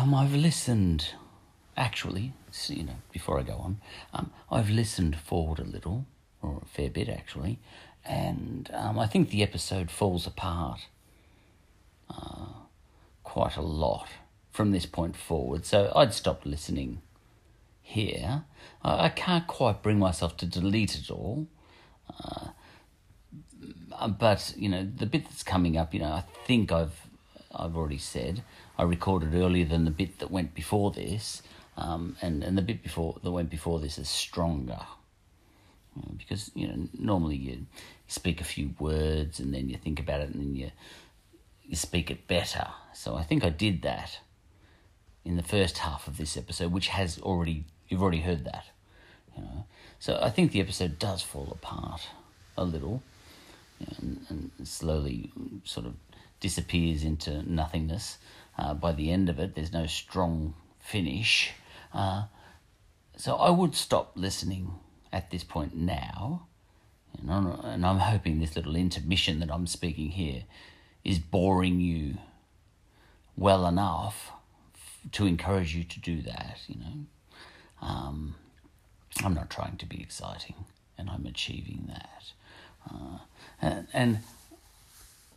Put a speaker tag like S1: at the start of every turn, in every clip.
S1: Um, I've listened, actually, you know, before I go on, um, I've listened forward a little, or a fair bit actually, and um, I think the episode falls apart uh, quite a lot from this point forward. So I'd stop listening here. I, I can't quite bring myself to delete it all. Uh, but you know the bit that's coming up, you know, I think I've I've already said I recorded earlier than the bit that went before this, um, and and the bit before that went before this is stronger. Because you know normally you, speak a few words and then you think about it and then you you speak it better. So I think I did that in the first half of this episode, which has already you've already heard that. You know, so I think the episode does fall apart a little, and, and slowly sort of disappears into nothingness. Uh, by the end of it, there's no strong finish. Uh, so I would stop listening at this point now. And I'm, and I'm hoping this little intermission that I'm speaking here is boring you well enough to encourage you to do that, you know. Um, I'm not trying to be exciting, and I'm achieving that. Uh, and, and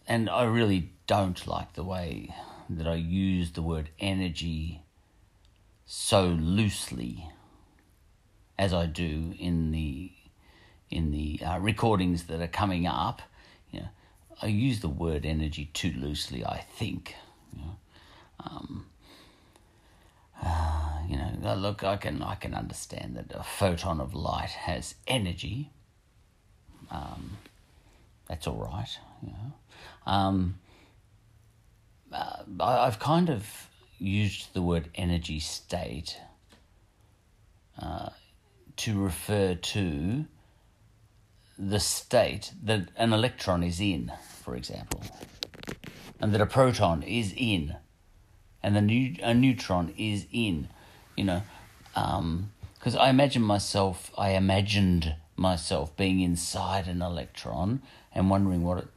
S1: and I really don't like the way that I use the word energy so loosely as I do in the in the uh, recordings that are coming up. You know, I use the word energy too loosely. I think. You know, um, uh, you know, look, I can I can understand that a photon of light has energy. Um, that's all right. You know, um, uh, I've kind of used the word energy state uh, to refer to the state that an electron is in, for example, and that a proton is in, and the new, a neutron is in, you know, because um, I imagine myself, I imagined myself being inside an electron and wondering what it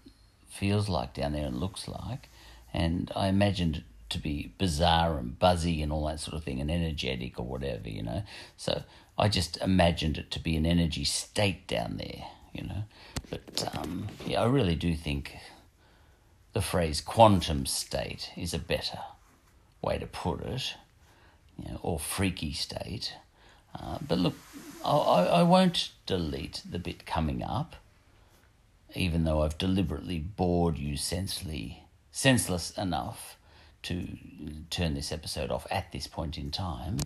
S1: feels like down there and looks like, and I imagined to be bizarre and buzzy and all that sort of thing and energetic or whatever, you know. So I just imagined it to be an energy state down there you know. But um, yeah, I really do think the phrase quantum state is a better way to put it, you know, or freaky state. Uh, but look, I, I won't delete the bit coming up, even though I've deliberately bored you sensely, senseless enough to turn this episode off at this point in time.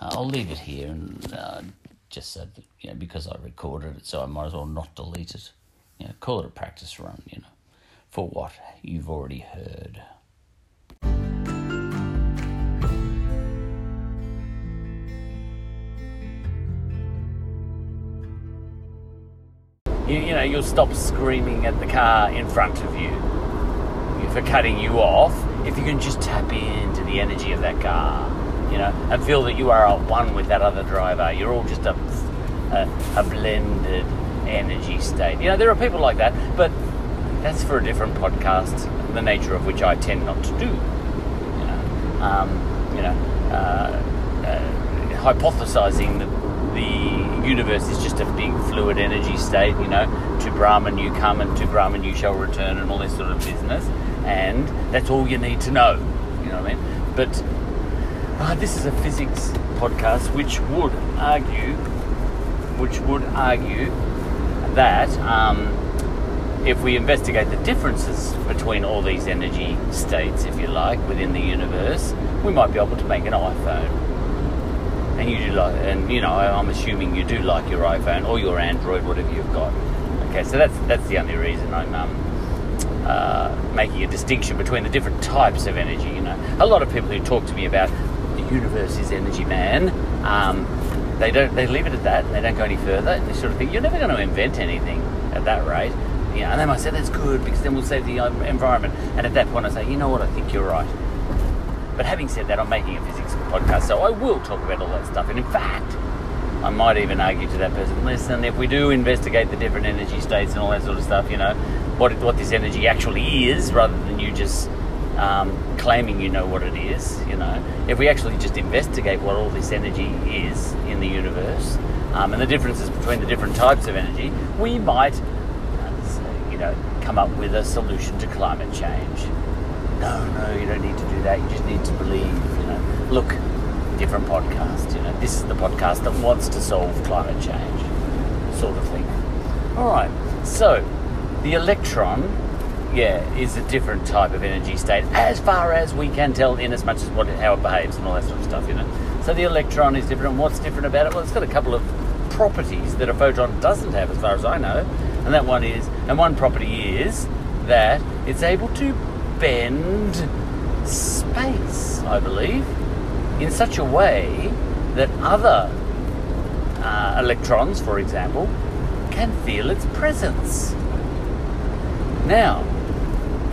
S1: Uh, I'll leave it here and uh, just said that, you know, because I recorded it, so I might as well not delete it. You know, call it a practice run, you know, for what you've already heard. You, you know, you'll stop screaming at the car in front of you for cutting you off if you can just tap into the energy of that car you know, and feel that you are at one with that other driver. You're all just a, a, a blended energy state. You know, there are people like that, but that's for a different podcast, the nature of which I tend not to do. You know, um, you know uh, uh, hypothesizing that the universe is just a big fluid energy state, you know, to Brahman you come and to Brahman you shall return and all this sort of business. And that's all you need to know, you know what I mean? But uh, this is a physics podcast, which would argue, which would argue that um, if we investigate the differences between all these energy states, if you like, within the universe, we might be able to make an iPhone. And you do like, and you know, I'm assuming you do like your iPhone or your Android, whatever you've got. Okay, so that's that's the only reason I'm um, uh, making a distinction between the different types of energy. You know, a lot of people who talk to me about the universe is energy man. Um, they don't. They leave it at that. They don't go any further. They sort of think you're never going to invent anything at that rate. Yeah, and they might say that's good because then we'll save the um, environment. And at that point, I say, you know what? I think you're right. But having said that, I'm making a physics podcast, so I will talk about all that stuff. And in fact, I might even argue to that person, listen, if we do investigate the different energy states and all that sort of stuff, you know, what what this energy actually is, rather than you just um, claiming you know what it is. You know, if we actually just investigate what all this energy is in the universe um, and the differences between the different types of energy, we might, you know, come up with a solution to climate change. No, no, you don't need to do that. You just need to believe. You know, look, different podcast. You know, this is the podcast that wants to solve climate change, sort of thing. All right, so the electron yeah, is a different type of energy state, as far as we can tell, in as much as what how it behaves and all that sort of stuff, you know. So the electron is different. And what's different about it? Well, it's got a couple of properties that a photon doesn't have, as far as I know. And that one is, and one property is that it's able to bend space, I believe, in such a way that other uh, electrons, for example, can feel its presence. Now,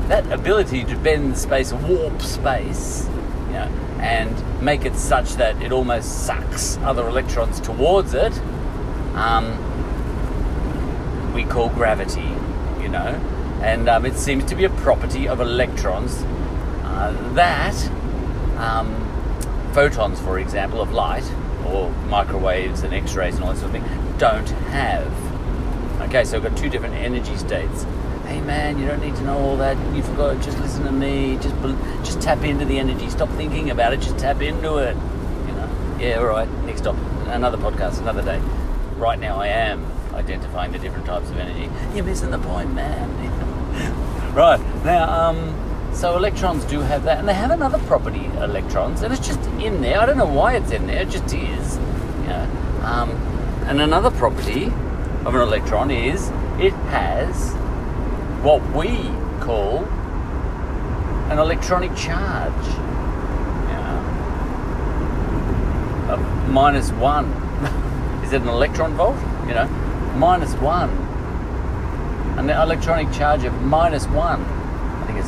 S1: that ability to bend space, warp space, you know, and make it such that it almost sucks other electrons towards it, um, we call gravity, you know, and um, it seems to be a property of electrons uh, that um, photons, for example, of light or microwaves and X-rays and all that sort of thing, don't have. Okay, so we've got two different energy states hey man, you don't need to know all that. You forgot. Just listen to me. Just just tap into the energy. Stop thinking about it. Just tap into it. You know. Yeah. All right. Next stop. Another podcast. Another day. Right now, I am identifying the different types of energy. You're missing the point, man. right now, um, so electrons do have that, and they have another property, electrons, and it's just in there. I don't know why it's in there. It just is. Know. Um, and another property of an electron is it has what we call an electronic charge. Yeah. Of minus one. Is it an electron volt? You know, minus one. An electronic charge of minus one.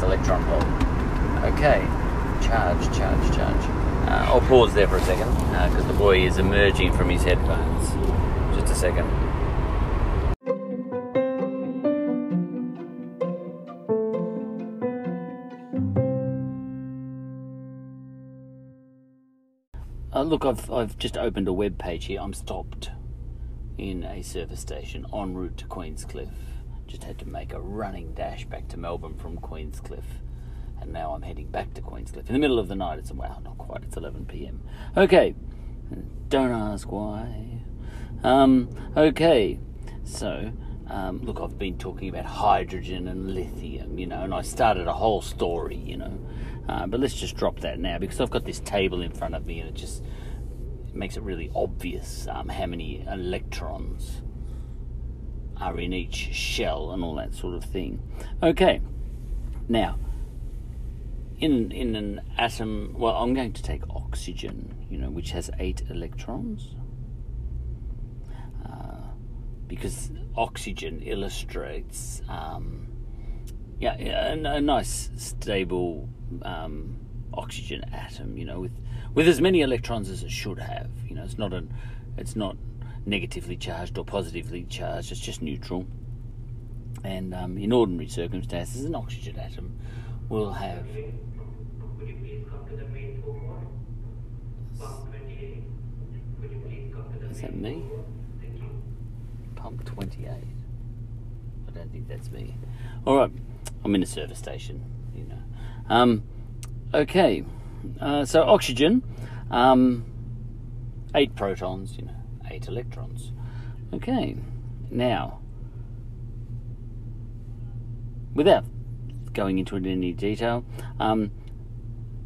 S1: Electron hole. Okay. Charge, charge, charge. Uh, I'll pause there for a second because uh, the boy is emerging from his headphones. Just a second. Uh, look, I've, I've just opened a web page here. I'm stopped in a service station en route to Queenscliff. Just had to make a running dash back to Melbourne from Queenscliff. And now I'm heading back to Queenscliff in the middle of the night. It's, well, not quite, it's 11 pm. Okay, don't ask why. Um, okay, so um, look, I've been talking about hydrogen and lithium, you know, and I started a whole story, you know. Uh, but let's just drop that now because I've got this table in front of me and it just makes it really obvious um, how many electrons are in each shell and all that sort of thing. Okay, now in in an atom, well, I'm going to take oxygen, you know, which has eight electrons, uh, because oxygen illustrates, um, yeah, a, a nice stable um, oxygen atom, you know, with with as many electrons as it should have. You know, it's not an it's not negatively charged or positively charged. It's just neutral. And um, in ordinary circumstances, an oxygen atom will have. Is that me? Pump 28. I don't think that's me. All right, I'm in a service station, you know. Um, okay, uh, so oxygen, um, eight protons, you know, eight electrons. Okay, now, without going into it in any detail, um,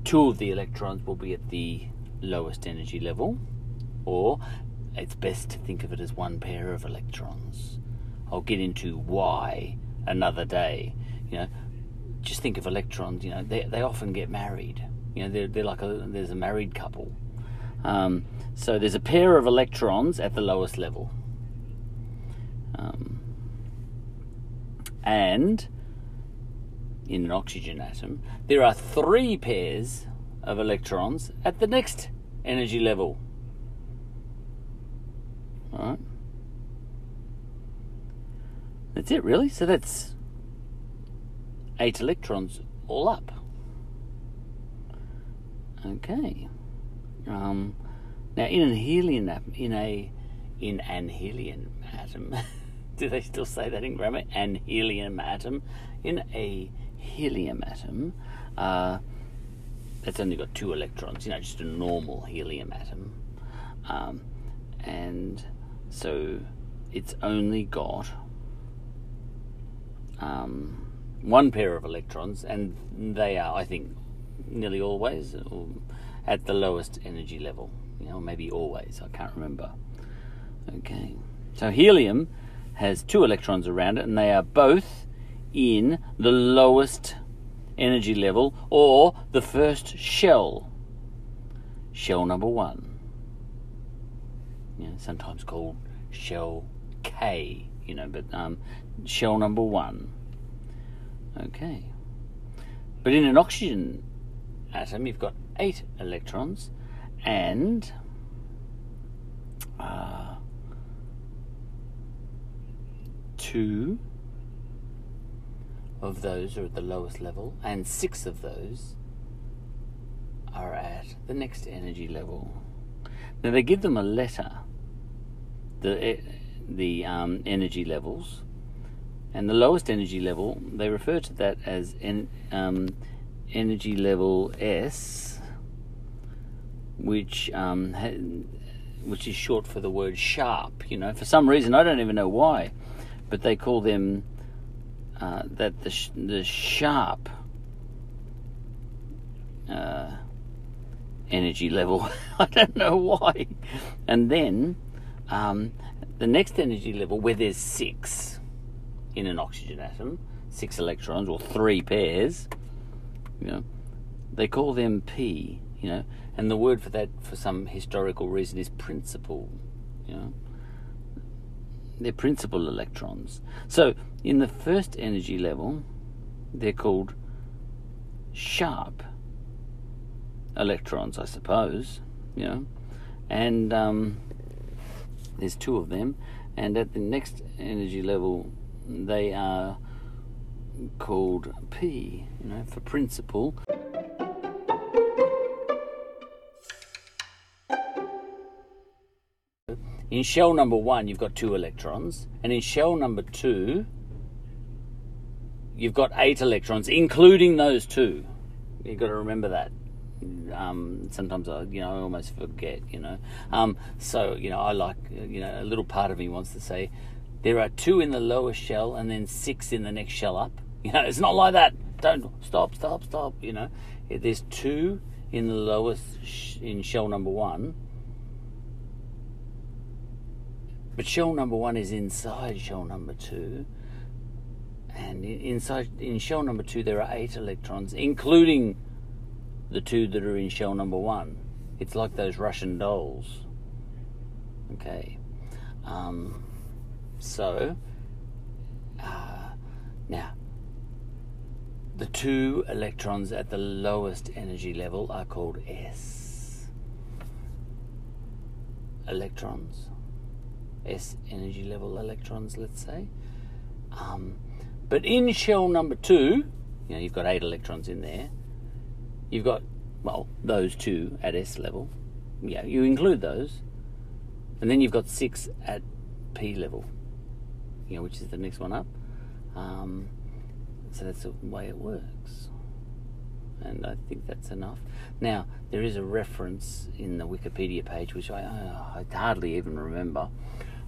S1: two of the electrons will be at the lowest energy level, or it's best to think of it as one pair of electrons. I'll get into why another day. You know, just think of electrons. You know, they they often get married. You know, they're they're like a there's a married couple. Um, so there's a pair of electrons at the lowest level, um, and in an oxygen atom there are three pairs of electrons at the next energy level. All right. That's it, really. So that's eight electrons all up. Okay. Um, now, in an helium atom, in a in an helium atom, do they still say that in grammar? An helium atom. In a helium atom, uh, that's only got two electrons. You know, just a normal helium atom, um, and so it's only got um, one pair of electrons, and they are, I think, nearly always at the lowest energy level. You know, maybe always. I can't remember. Okay. So helium has two electrons around it, and they are both in the lowest energy level or the first shell. Shell number one. Know, sometimes called shell K, you know, but um, shell number one. Okay. But in an oxygen atom, you've got eight electrons and uh, two of those are at the lowest level, and six of those are at the next energy level. Now they give them a letter, the eh, the um, energy levels, and the lowest energy level they refer to that as en, um, energy level S, which um, which is short for the word sharp. You know, for some reason I don't even know why, but they call them uh, that the the sharp uh, energy level. I don't know why. And then um, the next energy level, where there's six in an oxygen atom, six electrons or three pairs, you know, they call them P. You know, and the word for that, for some historical reason, is principal. You know, they're principal electrons. So in the first energy level, they're called sharp electrons, I suppose. You know, and um, there's two of them, and at the next energy level, they are called P. You know, for principal. In shell number one, you've got two electrons, and in shell number two, you've got eight electrons, including those two. You've got to remember that. Um, sometimes I, you know, I almost forget, you know. Um, so, you know, I like, you know, a little part of me wants to say there are two in the lower shell and then six in the next shell up. You know, it's not like that. Don't stop, stop, stop. You know, there's two in the lowest sh- in shell number one But shell number one is inside shell number two. And inside in shell number two there are eight electrons, including the two that are in shell number one. It's like those Russian dolls. Okay. Um, so uh, now the two electrons at the lowest energy level are called S. Electrons S energy level electrons, let's say. Um, but in shell number two, you know, you've got eight electrons in there. You've got, well, those two at S level. Yeah, you include those. And then you've got six at P level, you know, which is the next one up. Um, so that's the way it works. And I think that's enough. Now, there is a reference in the Wikipedia page, which I, uh, I hardly even remember,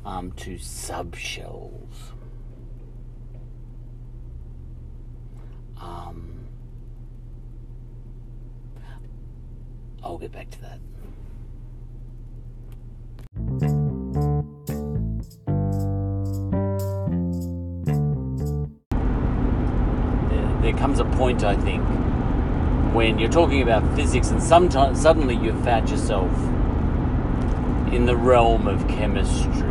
S1: um, to subshells. Um, I'll get back to that. There, comes a point, I think, when you're talking about physics and sometimes suddenly you've found yourself in the realm of chemistry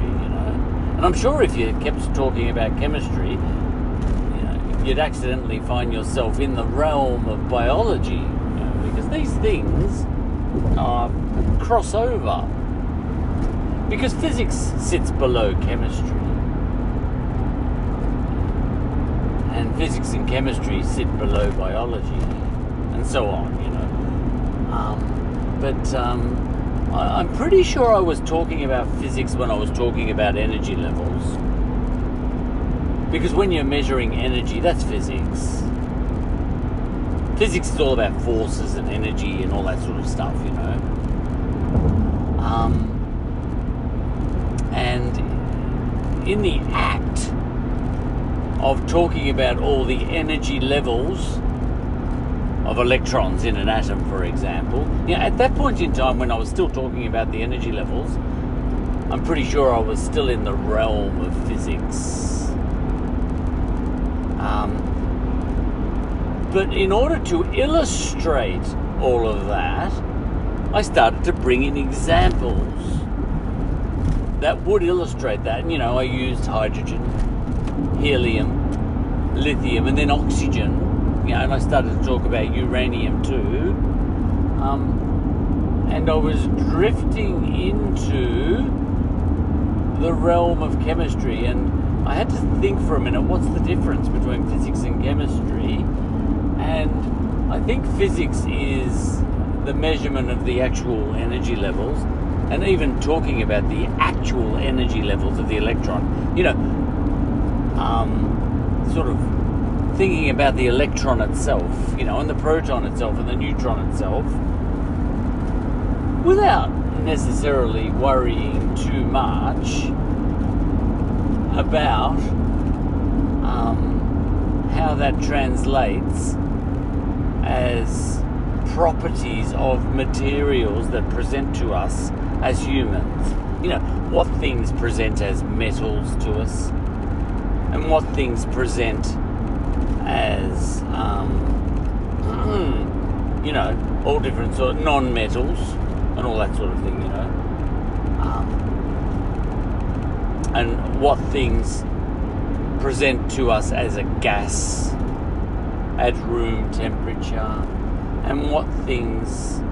S1: and I'm sure if you kept talking about chemistry, you know, you'd accidentally find yourself in the realm of biology, you know, because these things are cross over. Because physics sits below chemistry. And physics and chemistry sit below biology, and so on, you know. Um, but um, I'm pretty sure I was talking about physics when I was talking about energy levels. Because when you're measuring energy, that's physics. Physics is all about forces and energy and all that sort of stuff, you know. Um, and in the act of talking about all the energy levels of electrons in an atom, for example. You know, at that point in time, when I was still talking about the energy levels, I'm pretty sure I was still in the realm of physics. Um, but in order to illustrate all of that, I started to bring in examples that would illustrate that. And, you know, I used hydrogen, helium, lithium, and then oxygen. You know, and I started to talk about uranium too. Um, and I was drifting into the realm of chemistry, and I had to think for a minute what's the difference between physics and chemistry? And I think physics is the measurement of the actual energy levels, and even talking about the actual energy levels of the electron. You know, um, sort of thinking about the electron itself, you know, and the proton itself and the neutron itself, without necessarily worrying too much about um, how that translates as properties of materials that present to us as humans. You know, what things present as metals to us, and what things present as, um, you know, all different sort of non-metals and all that sort of thing, you know. Um, and what things present to us as a gas at room temperature, and what things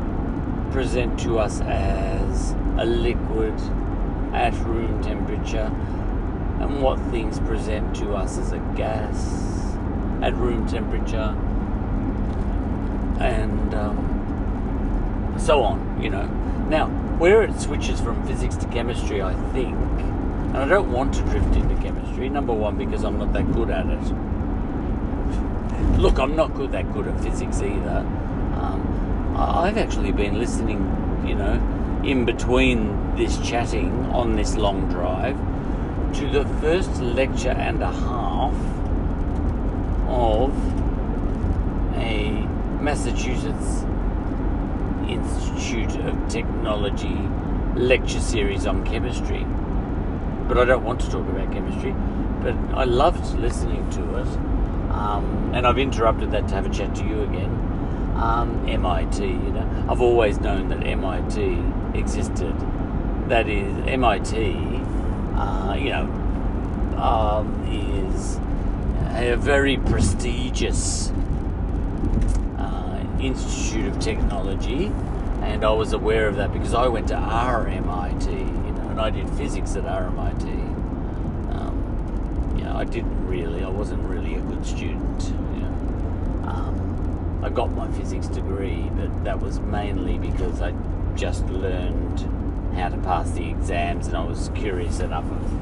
S1: present to us as a liquid at room temperature, and what things present to us as a gas at room temperature, and um, so on, you know. Now, where it switches from physics to chemistry, I think, and I don't want to drift into chemistry, number one, because I'm not that good at it. Look, I'm not good that good at physics either. Um, I've actually been listening, you know, in between this chatting on this long drive to the first lecture and a half of a Massachusetts Institute of Technology lecture series on chemistry. But I don't want to talk about chemistry. But I loved listening to it. Um, and I've interrupted that to have a chat to you again. Um, MIT, you know, I've always known that MIT existed. That is, MIT, uh, you know, um, is a very prestigious uh, institute of technology, and I was aware of that because I went to RMIT, you know, and I did physics at RMIT. Um, I didn't really, I wasn't really a good student. You know. um, I got my physics degree, but that was mainly because I just learned how to pass the exams, and I was curious enough of.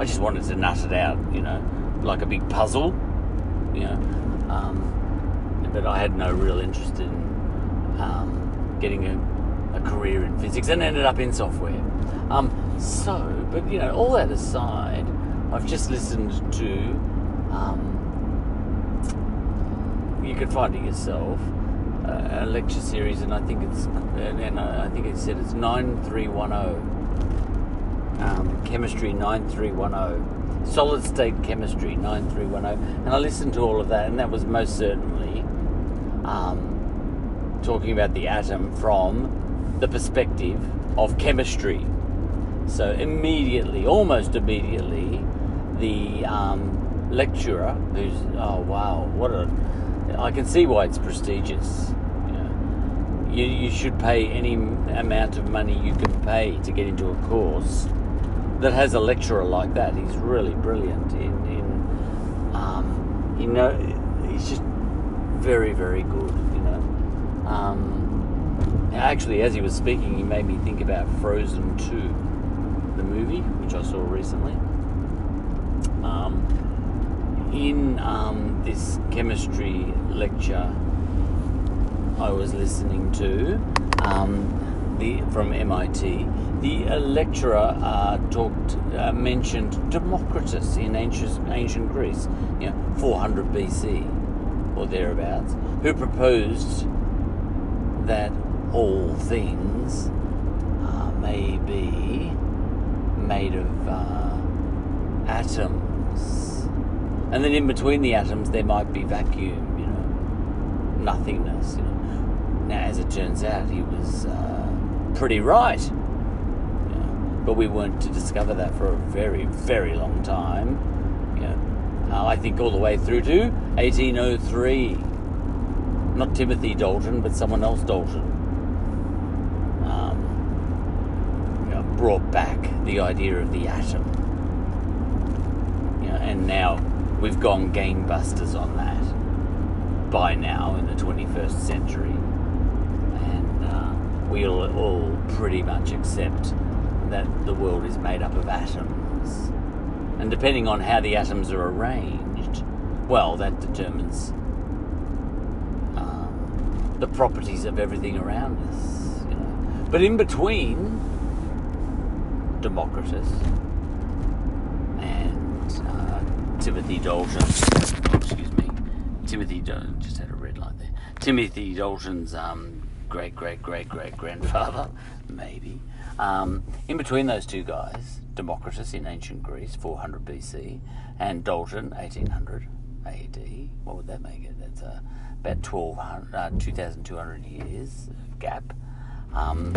S1: I just wanted to nut it out, you know, like a big puzzle, you know. Um, but I had no real interest in um, getting a, a career in physics and ended up in software. Um, so, but you know, all that aside, I've just listened to. Um, you can find it yourself. A lecture series, and I think it's and, I think it said it's nine three one zero. Um, chemistry nine three one zero. Solid state chemistry 9310, and I listened to all of that, and that was most certainly um, talking about the atom from the perspective of chemistry. So immediately, almost immediately, the um, lecturer, who's oh wow, what a I can see why it's prestigious. You, you, you should pay any amount of money you can pay to get into a course that has a lecturer like that. He's really brilliant in, in um, you know, he's just very, very good, you know. Um, actually, as he was speaking, he made me think about Frozen 2, the movie, which I saw recently. Um, in um, this chemistry lecture I was listening to um, the from MIT, the lecturer uh, talked uh, mentioned Democritus in ancient ancient Greece, you know, 400 BC or thereabouts, who proposed that all things uh, may be made of uh, atoms, and then in between the atoms there might be vacuum, you know, nothingness. You know. Now, as it turns out, he was uh, pretty right, but we weren't to discover that for a very, very long time. Uh, I think all the way through to 1803 not Timothy Dalton, but someone else Dalton, um, you know, brought back the idea of the atom. You know, and now we've gone gangbusters on that by now in the 21st century. And uh, we'll all pretty much accept that the world is made up of atoms. And depending on how the atoms are arranged, well, that determines the properties of everything around us. You know. But in between Democritus and uh, Timothy Dalton, oh, excuse me, Timothy Dalton just had a red light there. Timothy Dalton's um, great great great great grandfather, maybe. Um, in between those two guys, Democritus in ancient Greece, 400 BC, and Dalton, 1800 AD. What would that make it? That's a about 1200, uh, 2,200 years gap. Um,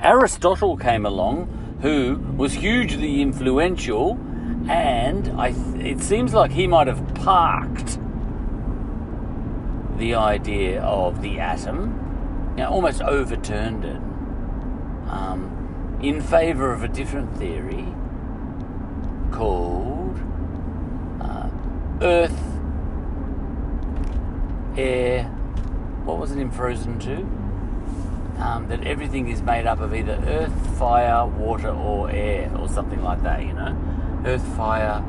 S1: Aristotle came along, who was hugely influential, and I it seems like he might have parked the idea of the atom, you know, almost overturned it um, in favor of a different theory called uh, Earth air. What was it in Frozen 2? Um, that everything is made up of either earth, fire, water, or air, or something like that, you know? Earth, fire,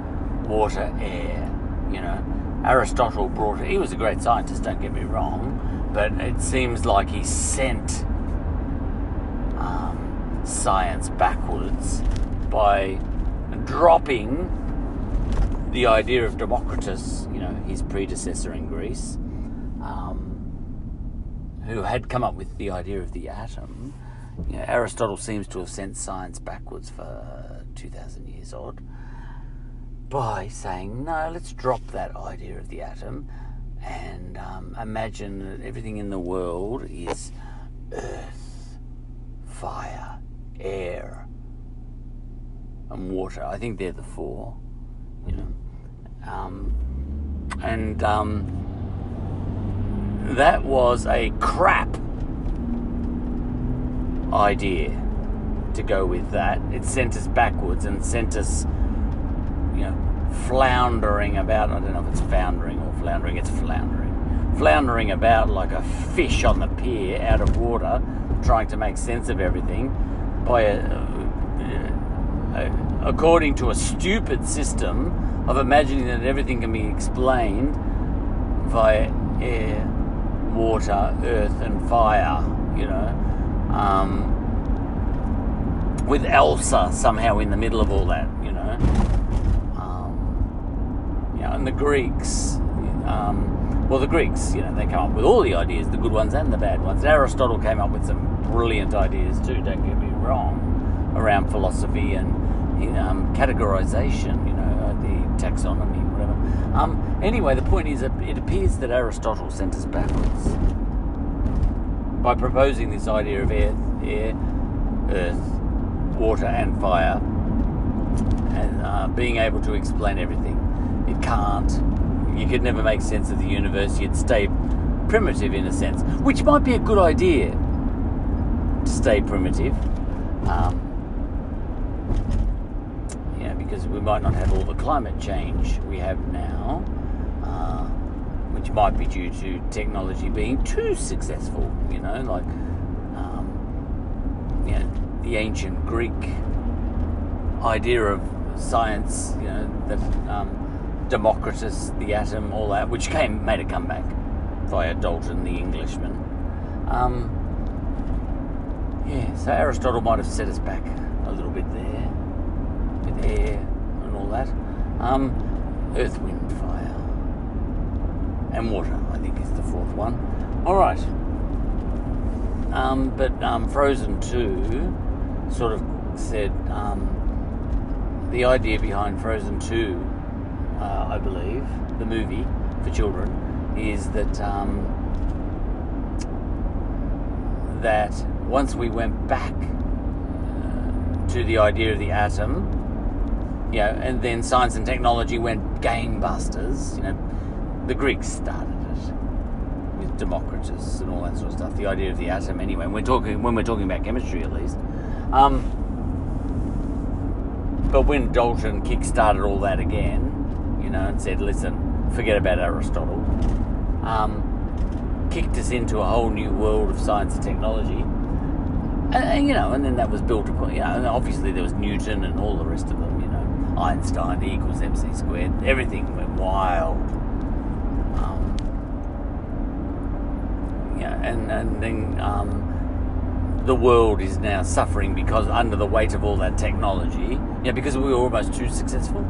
S1: water, air, you know? Aristotle brought it, he was a great scientist, don't get me wrong, but it seems like he sent science backwards by dropping the idea of Democritus, you know, his predecessor in Greece, um, who had come up with the idea of the atom. You know, Aristotle seems to have sent science backwards for 2,000 years odd by saying, no, let's drop that idea of the atom and um, imagine that everything in the world is earth, fire, air, and water. I think they're the four, you know. Um, and um, that was a crap idea to go with that. It sent us backwards and sent us, you know, floundering about. I don't know if it's foundering or floundering, it's floundering. Floundering about like a fish on the pier out of water, trying to make sense of everything by a, a, according to a stupid system of imagining that everything can be explained via air, water, earth, and fire, you know. Um, with Elsa somehow in the middle of all that, you know. Um, you know, and the Greeks, um, well, the Greeks, you know, they come up with all the ideas, the good ones and the bad ones. Aristotle came up with some brilliant ideas too, don't get me wrong, around philosophy and um, categorization, you know, uh, the taxonomy, whatever. Um, anyway, the point is, it appears that Aristotle sent us backwards by proposing this idea of air, air earth, water, and fire, and uh, being able to explain everything. It can't. You could never make sense of the universe. You'd stay primitive in a sense, which might be a good idea to stay primitive. Um, because we might not have all the climate change we have now. Uh, which might be due to technology being too successful. You know, like um, you know, the ancient Greek idea of science. You know that um, Democritus, the atom, all that, which came made a comeback via Dalton, the Englishman. Um, yeah, so Aristotle might have set us back a little bit there, with air and all that. Um, earth, wind, fire, and water. I think is the fourth one. All right. Um, but um, Frozen Two sort of said um, the idea behind Frozen Two, uh, I believe, the movie for children, is that um, that once we went back uh, to the idea of the atom, you know, and then science and technology went gangbusters. You know, the Greeks started it with Democritus and all that sort of stuff. The idea of the atom, anyway. we're talking when we're talking about chemistry, at least. Um, but when Dalton kick-started all that again, you know, and said, "Listen, forget about Aristotle," um, kicked us into a whole new world of science and technology and, you know, and then that was built upon, know, and obviously there was Newton and all the rest of them, you know, Einstein, E equals MC squared, everything went wild. Um, yeah, and, and then um, the world is now suffering because under the weight of all that technology, yeah, because we were almost too successful.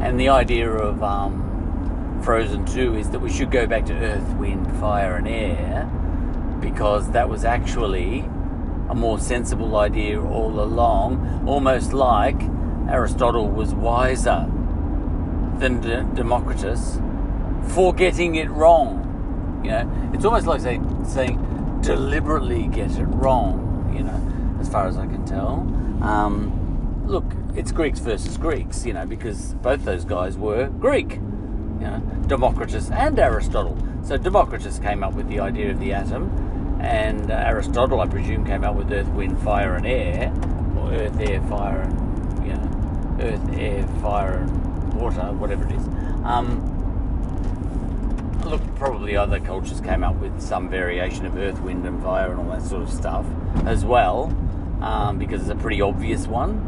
S1: And the idea of um, Frozen 2 is that we should go back to earth, wind, fire, and air because that was actually a more sensible idea all along, almost like Aristotle was wiser than De- Democritus for getting it wrong. You know, it's almost like say, saying deliberately get it wrong. You know, as far as I can tell. Um, look, it's Greeks versus Greeks. You know, because both those guys were Greek. You know, Democritus and Aristotle. So Democritus came up with the idea of the atom and uh, Aristotle, I presume, came up with earth, wind, fire, and air, or earth, air, fire, and you know, earth, air, fire, and water, whatever it is. Um, look, probably other cultures came up with some variation of earth, wind, and fire, and all that sort of stuff as well, um, because it's a pretty obvious one.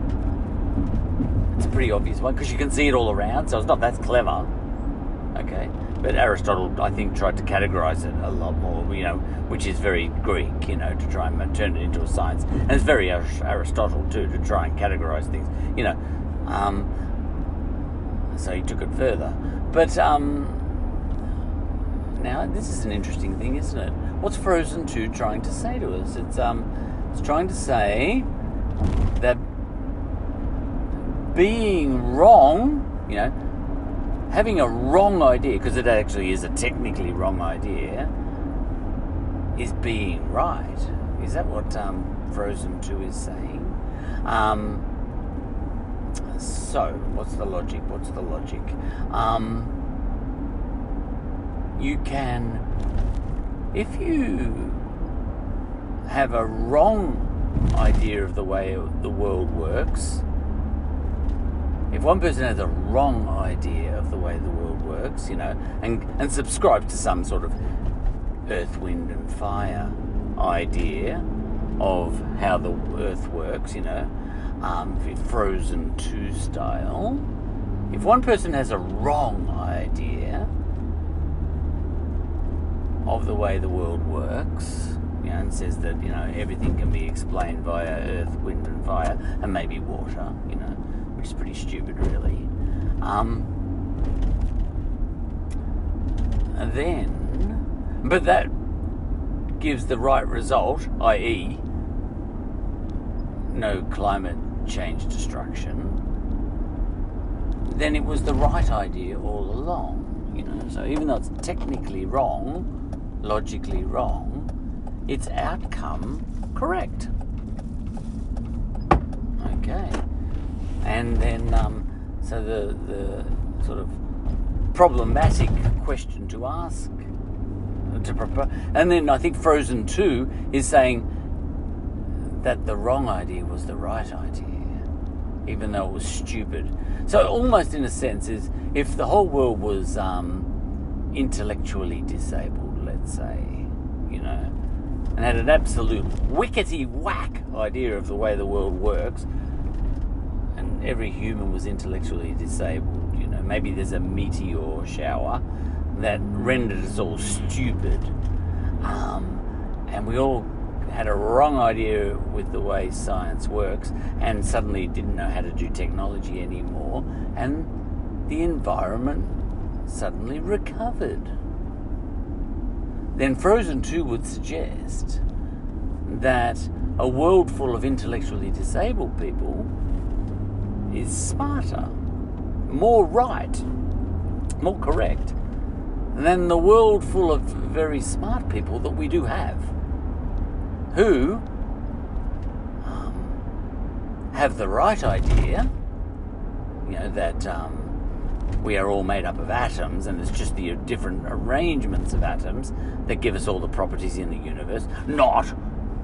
S1: It's a pretty obvious one because you can see it all around, so it's not that clever. Okay. But Aristotle, I think, tried to categorize it a lot more, you know, which is very Greek, you know, to try and turn it into a science. And it's very Aristotle, too, to try and categorize things, you know. Um, so he took it further. But um, now, this is an interesting thing, isn't it? What's Frozen 2 trying to say to us? It's, um, it's trying to say that being wrong, you know, having a wrong idea, because it actually is a technically wrong idea, is being right. Is that what um, Frozen 2 is saying? Um, so, what's the logic? What's the logic? Um, you can, if you have a wrong idea of the way the world works, if one person has a wrong idea of the way the world works, you know, and, and subscribes to some sort of earth, wind, and fire idea of how the earth works, you know, um, Frozen 2 style, if one person has a wrong idea of the way the world works, you know, and says that, you know, everything can be explained via earth, wind, and fire, and maybe water, you know, which is pretty stupid, really. Um, then, but that gives the right result, i.e., no climate change destruction, then it was the right idea all along. You know, so even though it's technically wrong, logically wrong, its outcome correct. Okay and then um, so the the sort of problematic question to ask to propose, and then I think Frozen Two is saying that the wrong idea was the right idea, even though it was stupid. So almost in a sense is if the whole world was um, intellectually disabled, let's say, you know, and had an absolute wickety whack idea of the way the world works, every human was intellectually disabled, you know, maybe there's a meteor shower that rendered us all stupid, um, and we all had a wrong idea with the way science works and suddenly didn't know how to do technology anymore and the environment suddenly recovered. Then Frozen 2 would suggest that a world full of intellectually disabled people is smarter, more right, more correct than the world full of very smart people that we do have who um, have the right idea, you know, that um, we are all made up of atoms and it's just the different arrangements of atoms that give us all the properties in the universe, not,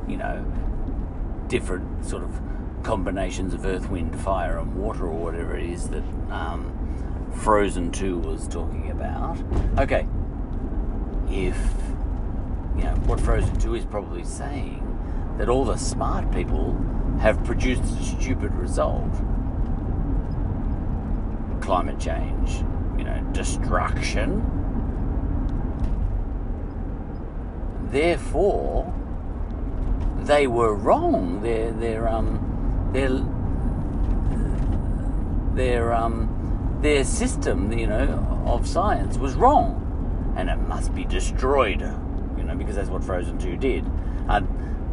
S1: you know, different sort of combinations of earth, wind, fire, and water, or whatever it is that um, Frozen 2 was talking about. Okay, if you know, what Frozen 2 is probably saying that all the smart people have produced a stupid result. Climate change, you know, destruction. Therefore, they were wrong. Their their um their their um their system, you know, of science was wrong, and it must be destroyed you know, because that's what Frozen 2 did. Uh,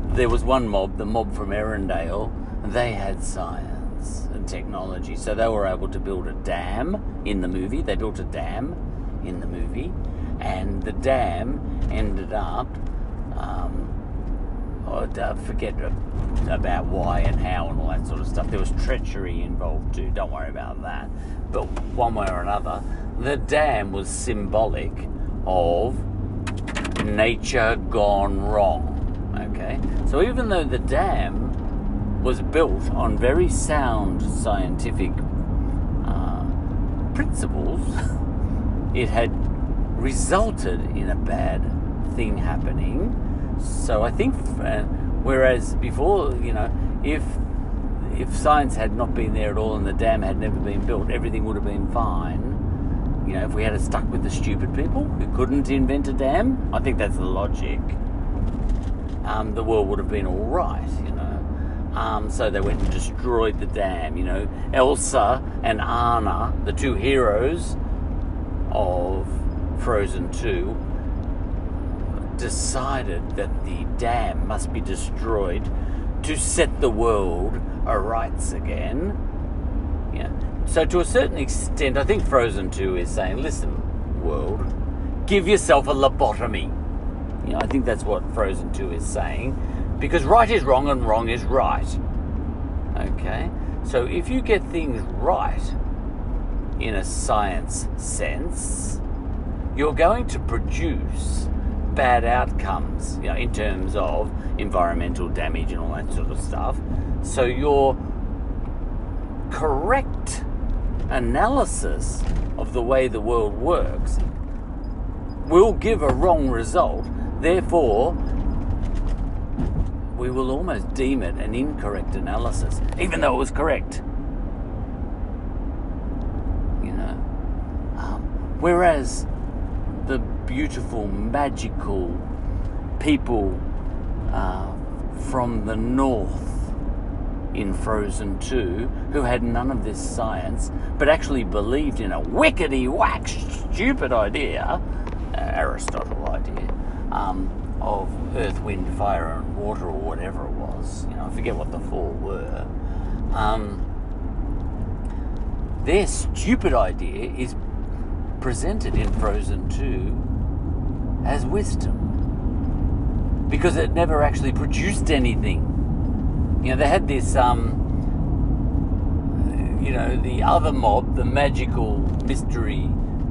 S1: there was one mob, the mob from Arendelle, they had science and technology, so they were able to build a dam in the movie. They built a dam in the movie, and the dam ended up. Um, I forget about why and how and all that sort of stuff. There was treachery involved too. Don't worry about that. But one way or another, the dam was symbolic of nature gone wrong. Okay? So even though the dam was built on very sound scientific uh, principles, it had resulted in a bad thing happening. So I think, uh, whereas before, you know, if if science had not been there at all and the dam had never been built, everything would have been fine you know, if we had stuck with the stupid people who couldn't invent a dam, I think that's the logic. Um, the world would have been all right, you know. Um, so they went and destroyed the dam. You know, Elsa and Anna, the two heroes of Frozen 2, decided that the dam must be destroyed to set the world aright again. Yeah. So, to a certain extent, I think Frozen 2 is saying, listen, world, give yourself a lobotomy. You know, I think that's what Frozen 2 is saying. Because right is wrong and wrong is right. Okay? So, if you get things right in a science sense, you're going to produce bad outcomes, you know, in terms of environmental damage and all that sort of stuff. So, your correct analysis of the way the world works will give a wrong result. Therefore, we will almost deem it an incorrect analysis, even though it was correct. You know? Um, whereas the beautiful, magical people uh, from the north in Frozen 2 who had none of this science but actually believed in a wickety whack stupid idea, uh, Aristotle idea, um, of earth, wind, fire, and water, or whatever it was. You know, I forget what the four were. Um, their stupid idea is presented in Frozen 2 as wisdom because it never actually produced anything you know, they had this, um, you know, the other mob, the magical, mystery,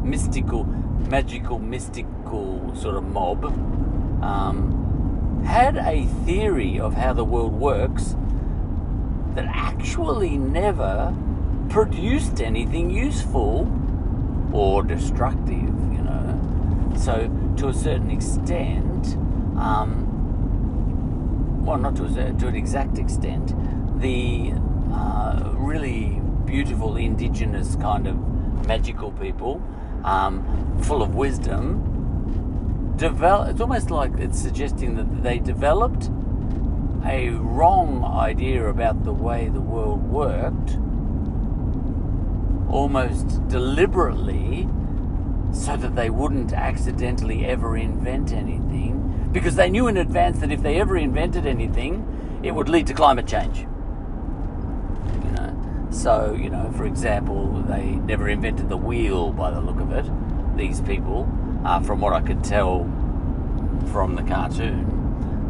S1: mystical, magical, mystical sort of mob, um, had a theory of how the world works that actually never produced anything useful or destructive, you know. So, to a certain extent, um, well, not to, a, to an exact extent, the uh, really beautiful indigenous kind of magical people, um, full of wisdom, develop. It's almost like it's suggesting that they developed a wrong idea about the way the world worked, almost deliberately, so that they wouldn't accidentally ever invent anything, because they knew in advance that if they ever invented anything, it would lead to climate change. You know, so you know, for example, they never invented the wheel by the look of it. These people, uh, from what I could tell from the cartoon.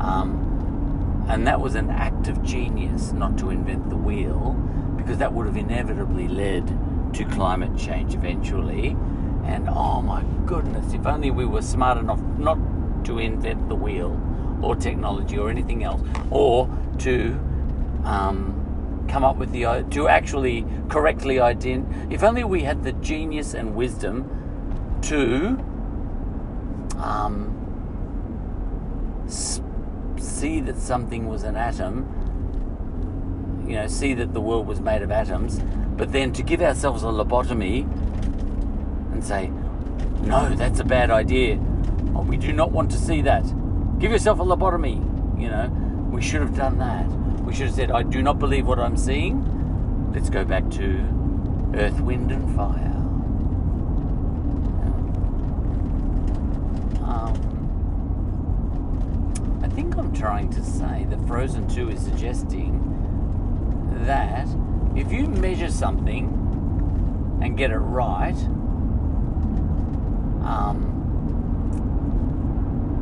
S1: Um, and that was an act of genius not to invent the wheel, because that would have inevitably led to climate change eventually. And oh my goodness, if only we were smart enough not to invent the wheel or technology or anything else, or to um, come up with the to actually correctly identify. If only we had the genius and wisdom to um, see that something was an atom, you know, see that the world was made of atoms, but then to give ourselves a lobotomy and say, no, that's a bad idea. Oh, we do not want to see that. Give yourself a lobotomy. You know, we should have done that. We should have said, I do not believe what I'm seeing. Let's go back to earth, wind, and fire. Um, I think I'm trying to say that Frozen 2 is suggesting that if you measure something and get it right, um,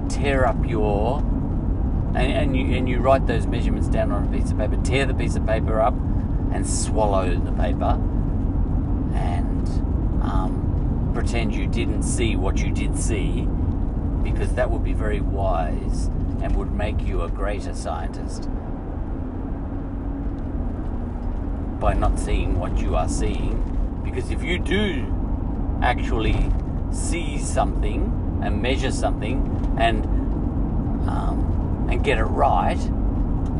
S1: tear up your and, and you and you write those measurements down on a piece of paper, tear the piece of paper up and swallow the paper and um, pretend you didn't see what you did see because that would be very wise and would make you a greater scientist by not seeing what you are seeing. Because if you do actually see something and measure something and um, and get it right,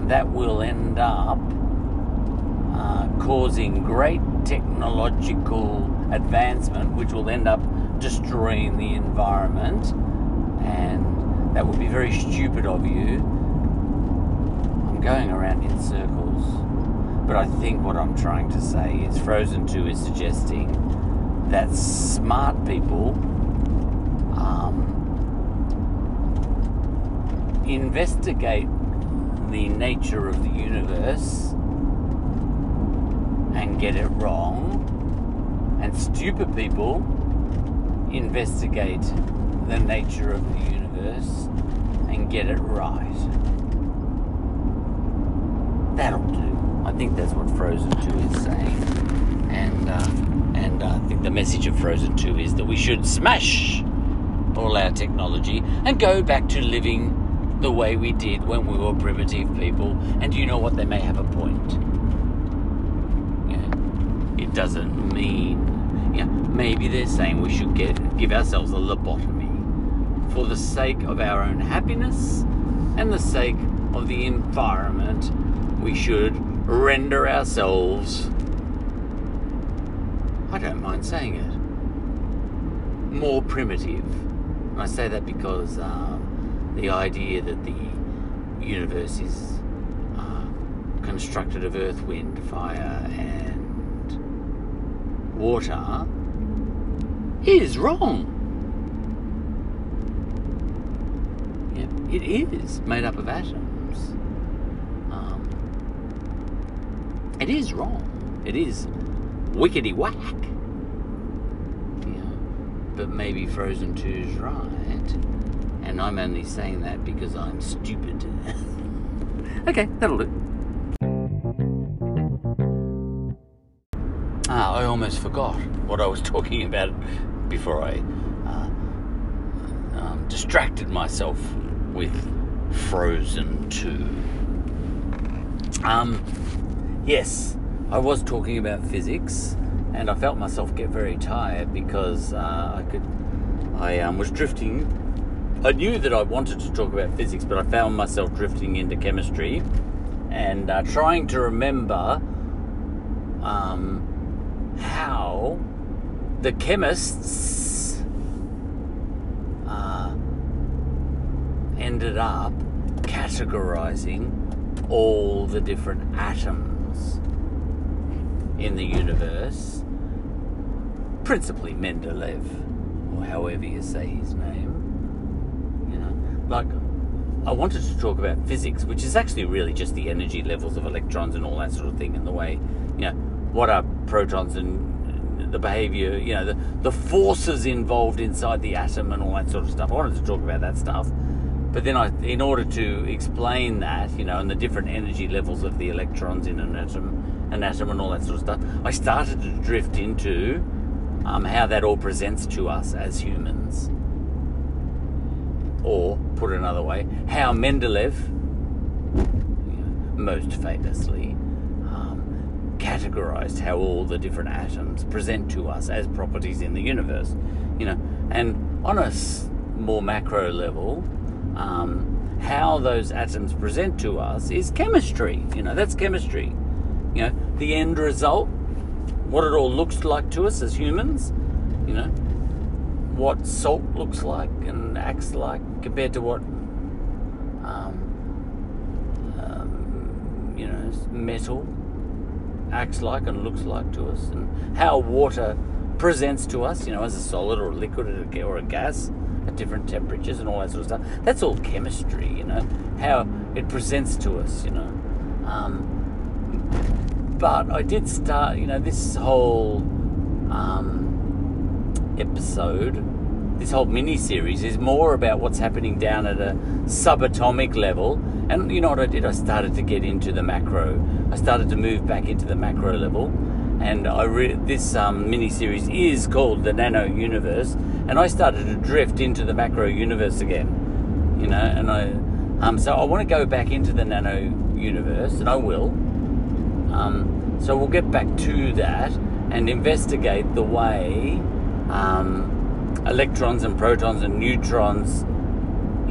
S1: that will end up uh, causing great technological advancement, which will end up destroying the environment and that would be very stupid of you. I'm going around in circles. But I think what I'm trying to say is Frozen 2 is suggesting that smart people um, investigate the nature of the universe and get it wrong, and stupid people investigate the nature of the universe and get it right. That'll do. I think that's what Frozen 2 is saying. And, uh, and uh, I think the message of Frozen 2 is that we should smash all our technology and go back to living the way we did when we were primitive people. And you know what? They may have a point. Yeah. It doesn't mean, yeah, maybe they're saying we should get give ourselves a lobotomy for the sake of our own happiness and the sake of the environment, we should render ourselves, I don't mind saying it, more primitive. And I say that because uh, the idea that the universe is uh, constructed of earth, wind, fire, and water is wrong. It is made up of atoms. Um, it is wrong. It is wickety whack. Know, but maybe Frozen 2 is right. And I'm only saying that because I'm stupid. okay, that'll do. Ah, I almost forgot what I was talking about before I uh, um, distracted myself with Frozen 2. Um, yes, I was talking about physics, and I felt myself get very tired because uh, I could I um, was drifting. I knew that I wanted to talk about physics, but I found myself drifting into chemistry and uh, trying to remember um, how the chemists uh, ended up categorizing all the different atoms in the universe, principally Mendeleev, or however you say his name. Like I wanted to talk about physics, which is actually really just the energy levels of electrons and all that sort of thing, and the way, you know, what are protons and the behavior, you know, the, the forces involved inside the atom and all that sort of stuff. I wanted to talk about that stuff. But then, I, in order to explain that, you know, and the different energy levels of the electrons in an atom, an atom, and all that sort of stuff, I started to drift into um, how that all presents to us as humans. Or, put another way, how Mendeleev, most famously, um, categorized how all the different atoms present to us as properties in the universe. You know, and on a more macro level, um, how those atoms present to us is chemistry. You know, that's chemistry. You know, the end result, what it all looks like to us as humans, you know, what salt looks like and acts like compared to what, um, um, you know, metal acts like and looks like to us, and how water presents to us, you know, as a solid or a liquid or a gas at different temperatures and all that sort of stuff. That's all chemistry, you know, how it presents to us, you know. Um, but I did start, you know, this whole um, episode, this whole mini series is more about what's happening down at a subatomic level. And you know what I did? I started to get into the macro. I started to move back into the macro level and I re- this um, mini series is called the Nano Universe, and I started to drift into the macro universe again, you know, and I um, so I want to go back into the Nano Universe, and I will. Um, so we'll get back to that and investigate the way um, electrons and protons and neutrons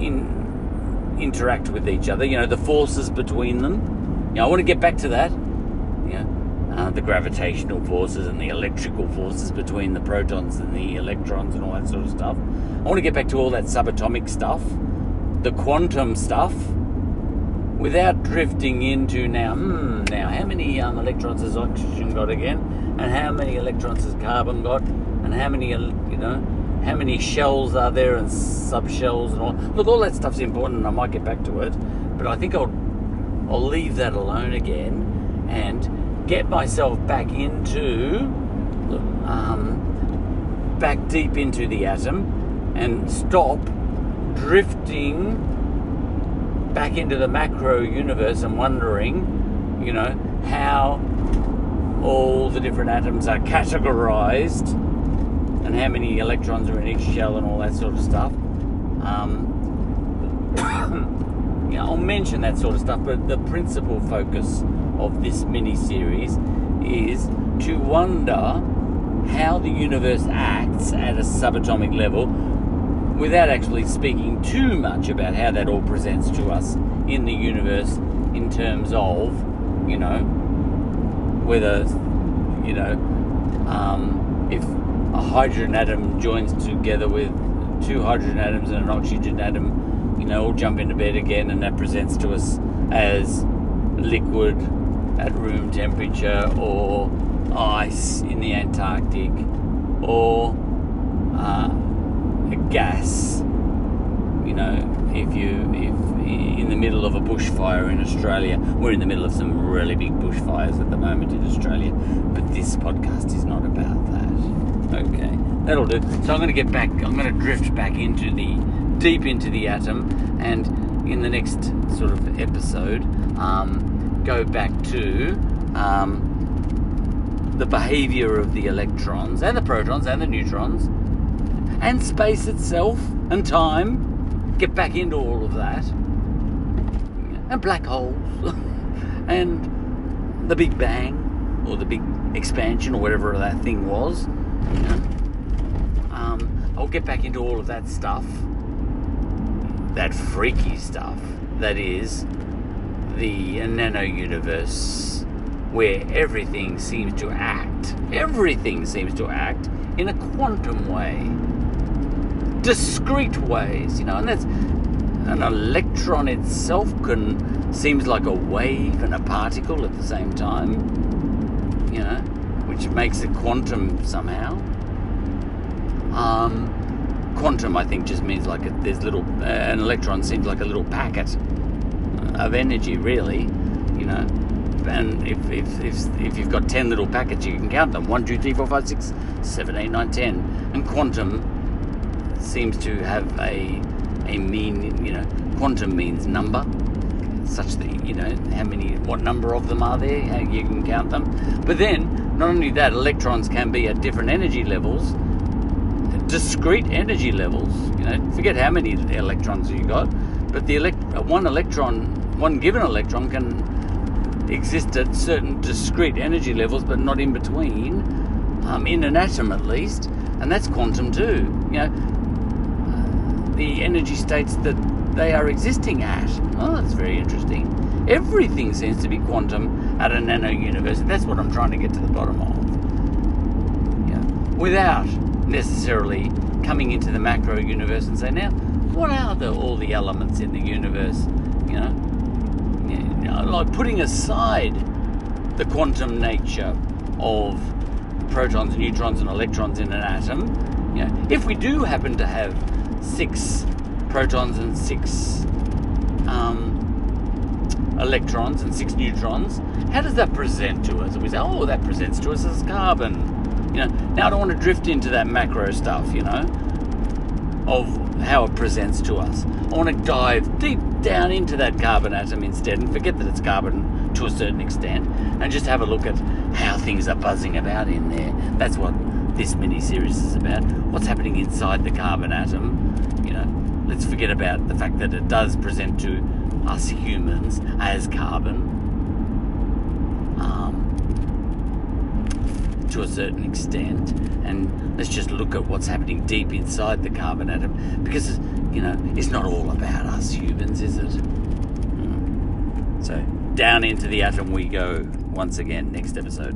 S1: in, interact with each other. You know, the forces between them. You know, I want to get back to that uh, the gravitational forces and the electrical forces between the protons and the electrons and all that sort of stuff. I want to get back to all that subatomic stuff, the quantum stuff, without drifting into now, hmm, now how many um, electrons has oxygen got again? And how many electrons has carbon got? And how many, you know, how many shells are there and subshells and all? Look, all that stuff's important and I might get back to it, but I think I'll, I'll leave that alone again and get myself back into, um, back deep into the atom and stop drifting back into the macro universe and wondering, you know, how all the different atoms are categorized and how many electrons are in each shell and all that sort of stuff. Um, I'll mention that sort of stuff, but the principal focus of this mini series is to wonder how the universe acts at a subatomic level without actually speaking too much about how that all presents to us in the universe in terms of, you know, whether, you know, um, if a hydrogen atom joins together with two hydrogen atoms and an oxygen atom, you know, all jump into bed again and that presents to us as liquid at room temperature or ice in the Antarctic or uh, a gas. You know, if you if in the middle of a bushfire in Australia, we're in the middle of some really big bushfires at the moment in Australia, but this podcast is not about that. Okay, that'll do. So I'm going to get back. I'm going to drift back into the deep into the atom, and in the next sort of episode. Um, go back to um, the behavior of the electrons and the protons and the neutrons and space itself and time. Get back into all of that. And black holes and the Big Bang or the Big Expansion or whatever that thing was. You know. um, I'll get back into all of that stuff, that freaky stuff. That is the nano universe, where everything seems to act, everything seems to act in a quantum way, discrete ways, you know, and that's an electron itself can seems like a wave and a particle at the same time, you know, which makes it quantum somehow. Um, quantum, I think, just means like a, there's little uh, an electron seems like a little packet of energy, really, you know. And if, if, if, if you've got 10 little packets, you can count them 1, 2, 3, 4, 5, 6, 7, 8, 9, 10. And quantum seems to have a, a mean, you know, quantum means number, such that, you know, how many, what number of them are there, you can count them. But then, not only that, electrons can be at different energy levels, discrete energy levels, you know, forget how many electrons you got, but the elect- one electron, one given electron can exist at certain discrete energy levels, but not in between, um, in an atom at least, and that's quantum too. You know, the energy states that they are existing at. Oh. Everything seems to be quantum at a nano universe. That's what I'm trying to get to the bottom of. Yeah. Without necessarily coming into the macro universe and say, now, what are the, all the elements in the universe? You know, you know, like putting aside the quantum nature of protons, neutrons, and electrons in an atom. You know, if we do happen to have six protons and six um, electrons and six neutrons, how does that present to us? we say, oh, that presents to us as carbon. You know, now I don't want to drift into that macro stuff, you know, of how it presents to us. I want to dive deep down into that carbon atom instead and forget that it's carbon to a certain extent and just have a look at how things are buzzing about in there. That's what this mini series is about. What's happening inside the carbon atom? Let's forget about the fact that it does present to us humans as carbon. Um, to a certain extent, and let's just look at what's happening deep inside the carbon atom because you know it's not all about us humans, is it? Hmm. So down into the atom we go once again next episode.